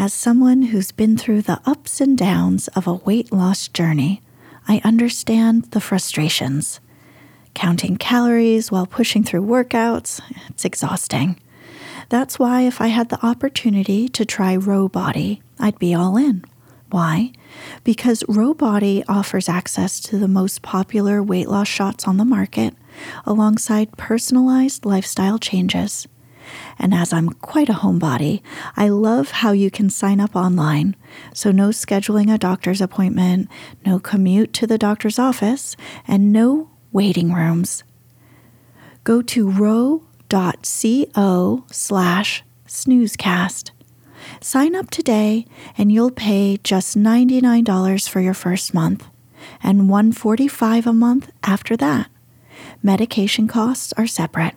As someone who's been through the ups and downs of a weight loss journey, I understand the frustrations. Counting calories while pushing through workouts, it's exhausting. That's why, if I had the opportunity to try Ro Body, I'd be all in. Why? Because Ro Body offers access to the most popular weight loss shots on the market, alongside personalized lifestyle changes. And as I'm quite a homebody, I love how you can sign up online. So, no scheduling a doctor's appointment, no commute to the doctor's office, and no waiting rooms. Go to ro.co slash snoozecast. Sign up today and you'll pay just $99 for your first month and 145 a month after that. Medication costs are separate.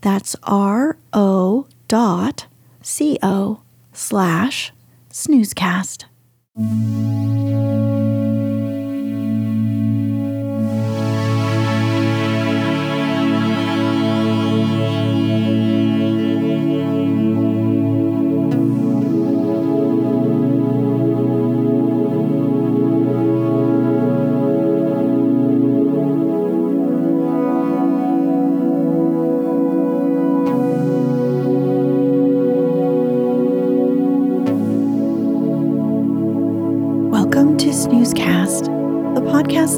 That's ro dot co slash snoozecast.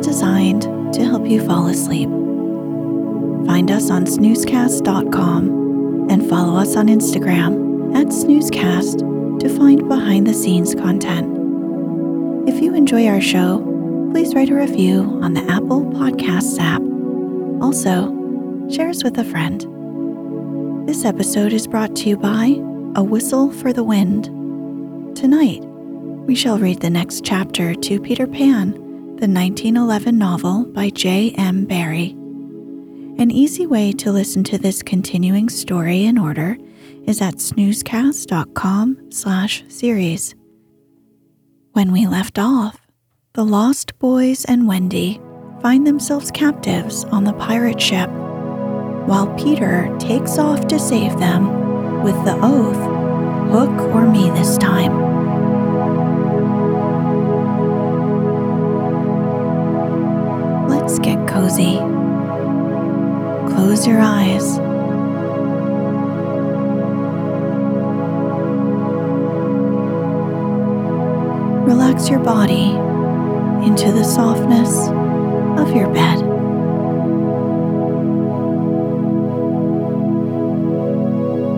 Designed to help you fall asleep. Find us on snoozecast.com and follow us on Instagram at snoozecast to find behind the scenes content. If you enjoy our show, please write a review on the Apple Podcasts app. Also, share us with a friend. This episode is brought to you by A Whistle for the Wind. Tonight, we shall read the next chapter to Peter Pan, the 1911 novel by J.M. Barrie. An easy way to listen to this continuing story in order is at snoozecast.com slash series. When we left off, the Lost Boys and Wendy find themselves captives on the pirate ship, while Peter takes off to save them with the oath, hook or me this time. Get cozy. Close your eyes. Relax your body into the softness of your bed.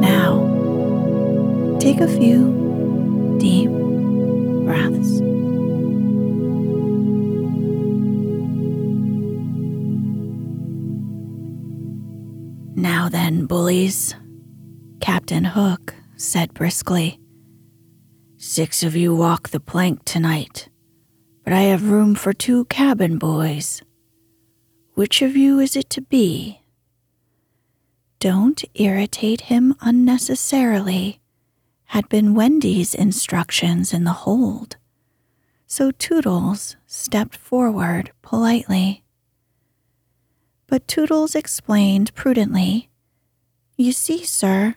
Now, take a few deep breaths. Then, bullies, Captain Hook said briskly. Six of you walk the plank tonight, but I have room for two cabin boys. Which of you is it to be? Don't irritate him unnecessarily, had been Wendy's instructions in the hold. So Toodles stepped forward politely. But Toodles explained prudently You see, sir,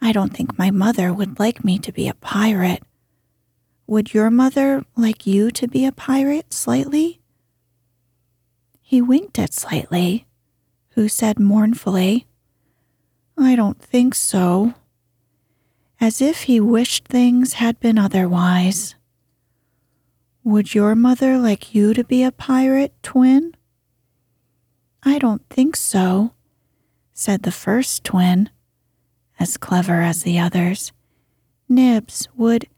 I don't think my mother would like me to be a pirate. Would your mother like you to be a pirate, Slightly? He winked at Slightly, who said mournfully, I don't think so. As if he wished things had been otherwise. Would your mother like you to be a pirate, twin? I don't think so, said the first twin, as clever as the others. Nibs would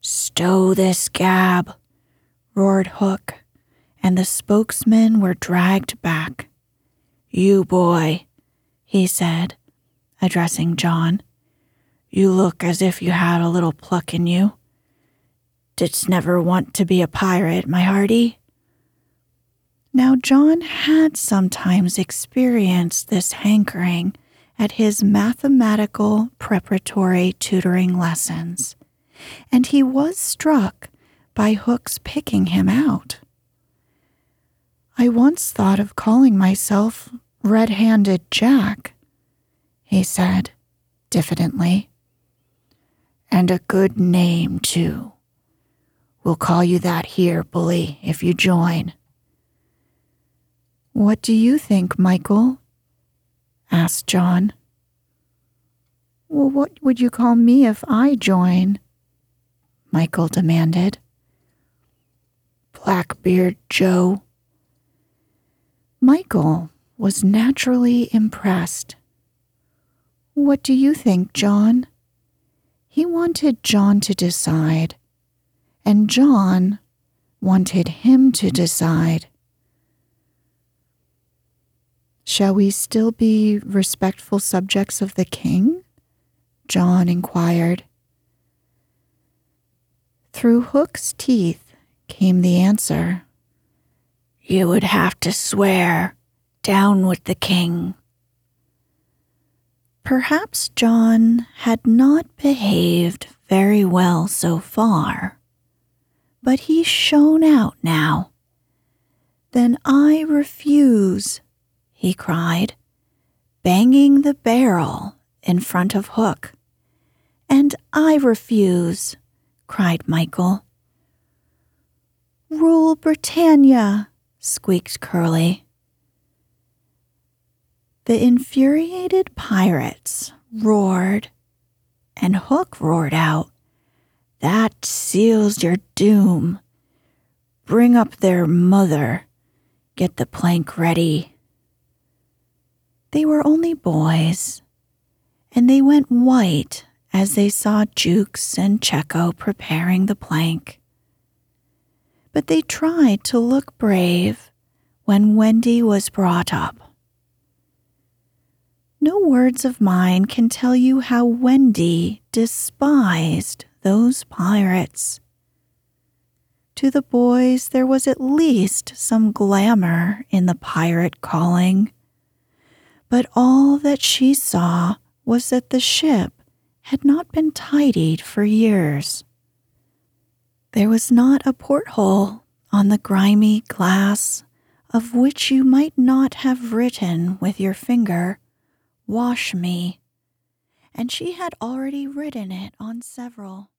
stow this gab, roared Hook, and the spokesmen were dragged back. You boy, he said, addressing John, you look as if you had a little pluck in you. Didst never want to be a pirate, my hearty? Now, John had sometimes experienced this hankering at his mathematical preparatory tutoring lessons, and he was struck by Hook's picking him out. I once thought of calling myself Red Handed Jack, he said diffidently. And a good name, too. We'll call you that here, bully, if you join. What do you think, Michael? asked John. Well, what would you call me if I join? Michael demanded. Blackbeard Joe. Michael was naturally impressed. What do you think, John? He wanted John to decide, and John wanted him to decide. Shall we still be respectful subjects of the king? John inquired. Through Hook's teeth came the answer. You would have to swear, down with the king. Perhaps John had not behaved very well so far, but he shone out now. Then I refuse, he cried, banging the barrel in front of Hook. And I refuse, cried Michael. Rule Britannia, squeaked Curly. The infuriated pirates roared, and Hook roared out, That seals your doom. Bring up their mother. Get the plank ready. They were only boys, and they went white as they saw Jukes and Cecco preparing the plank. But they tried to look brave when Wendy was brought up. No words of mine can tell you how Wendy despised those pirates. To the boys, there was at least some glamour in the pirate calling, but all that she saw was that the ship had not been tidied for years. There was not a porthole on the grimy glass of which you might not have written with your finger, Wash me. And she had already written it on several.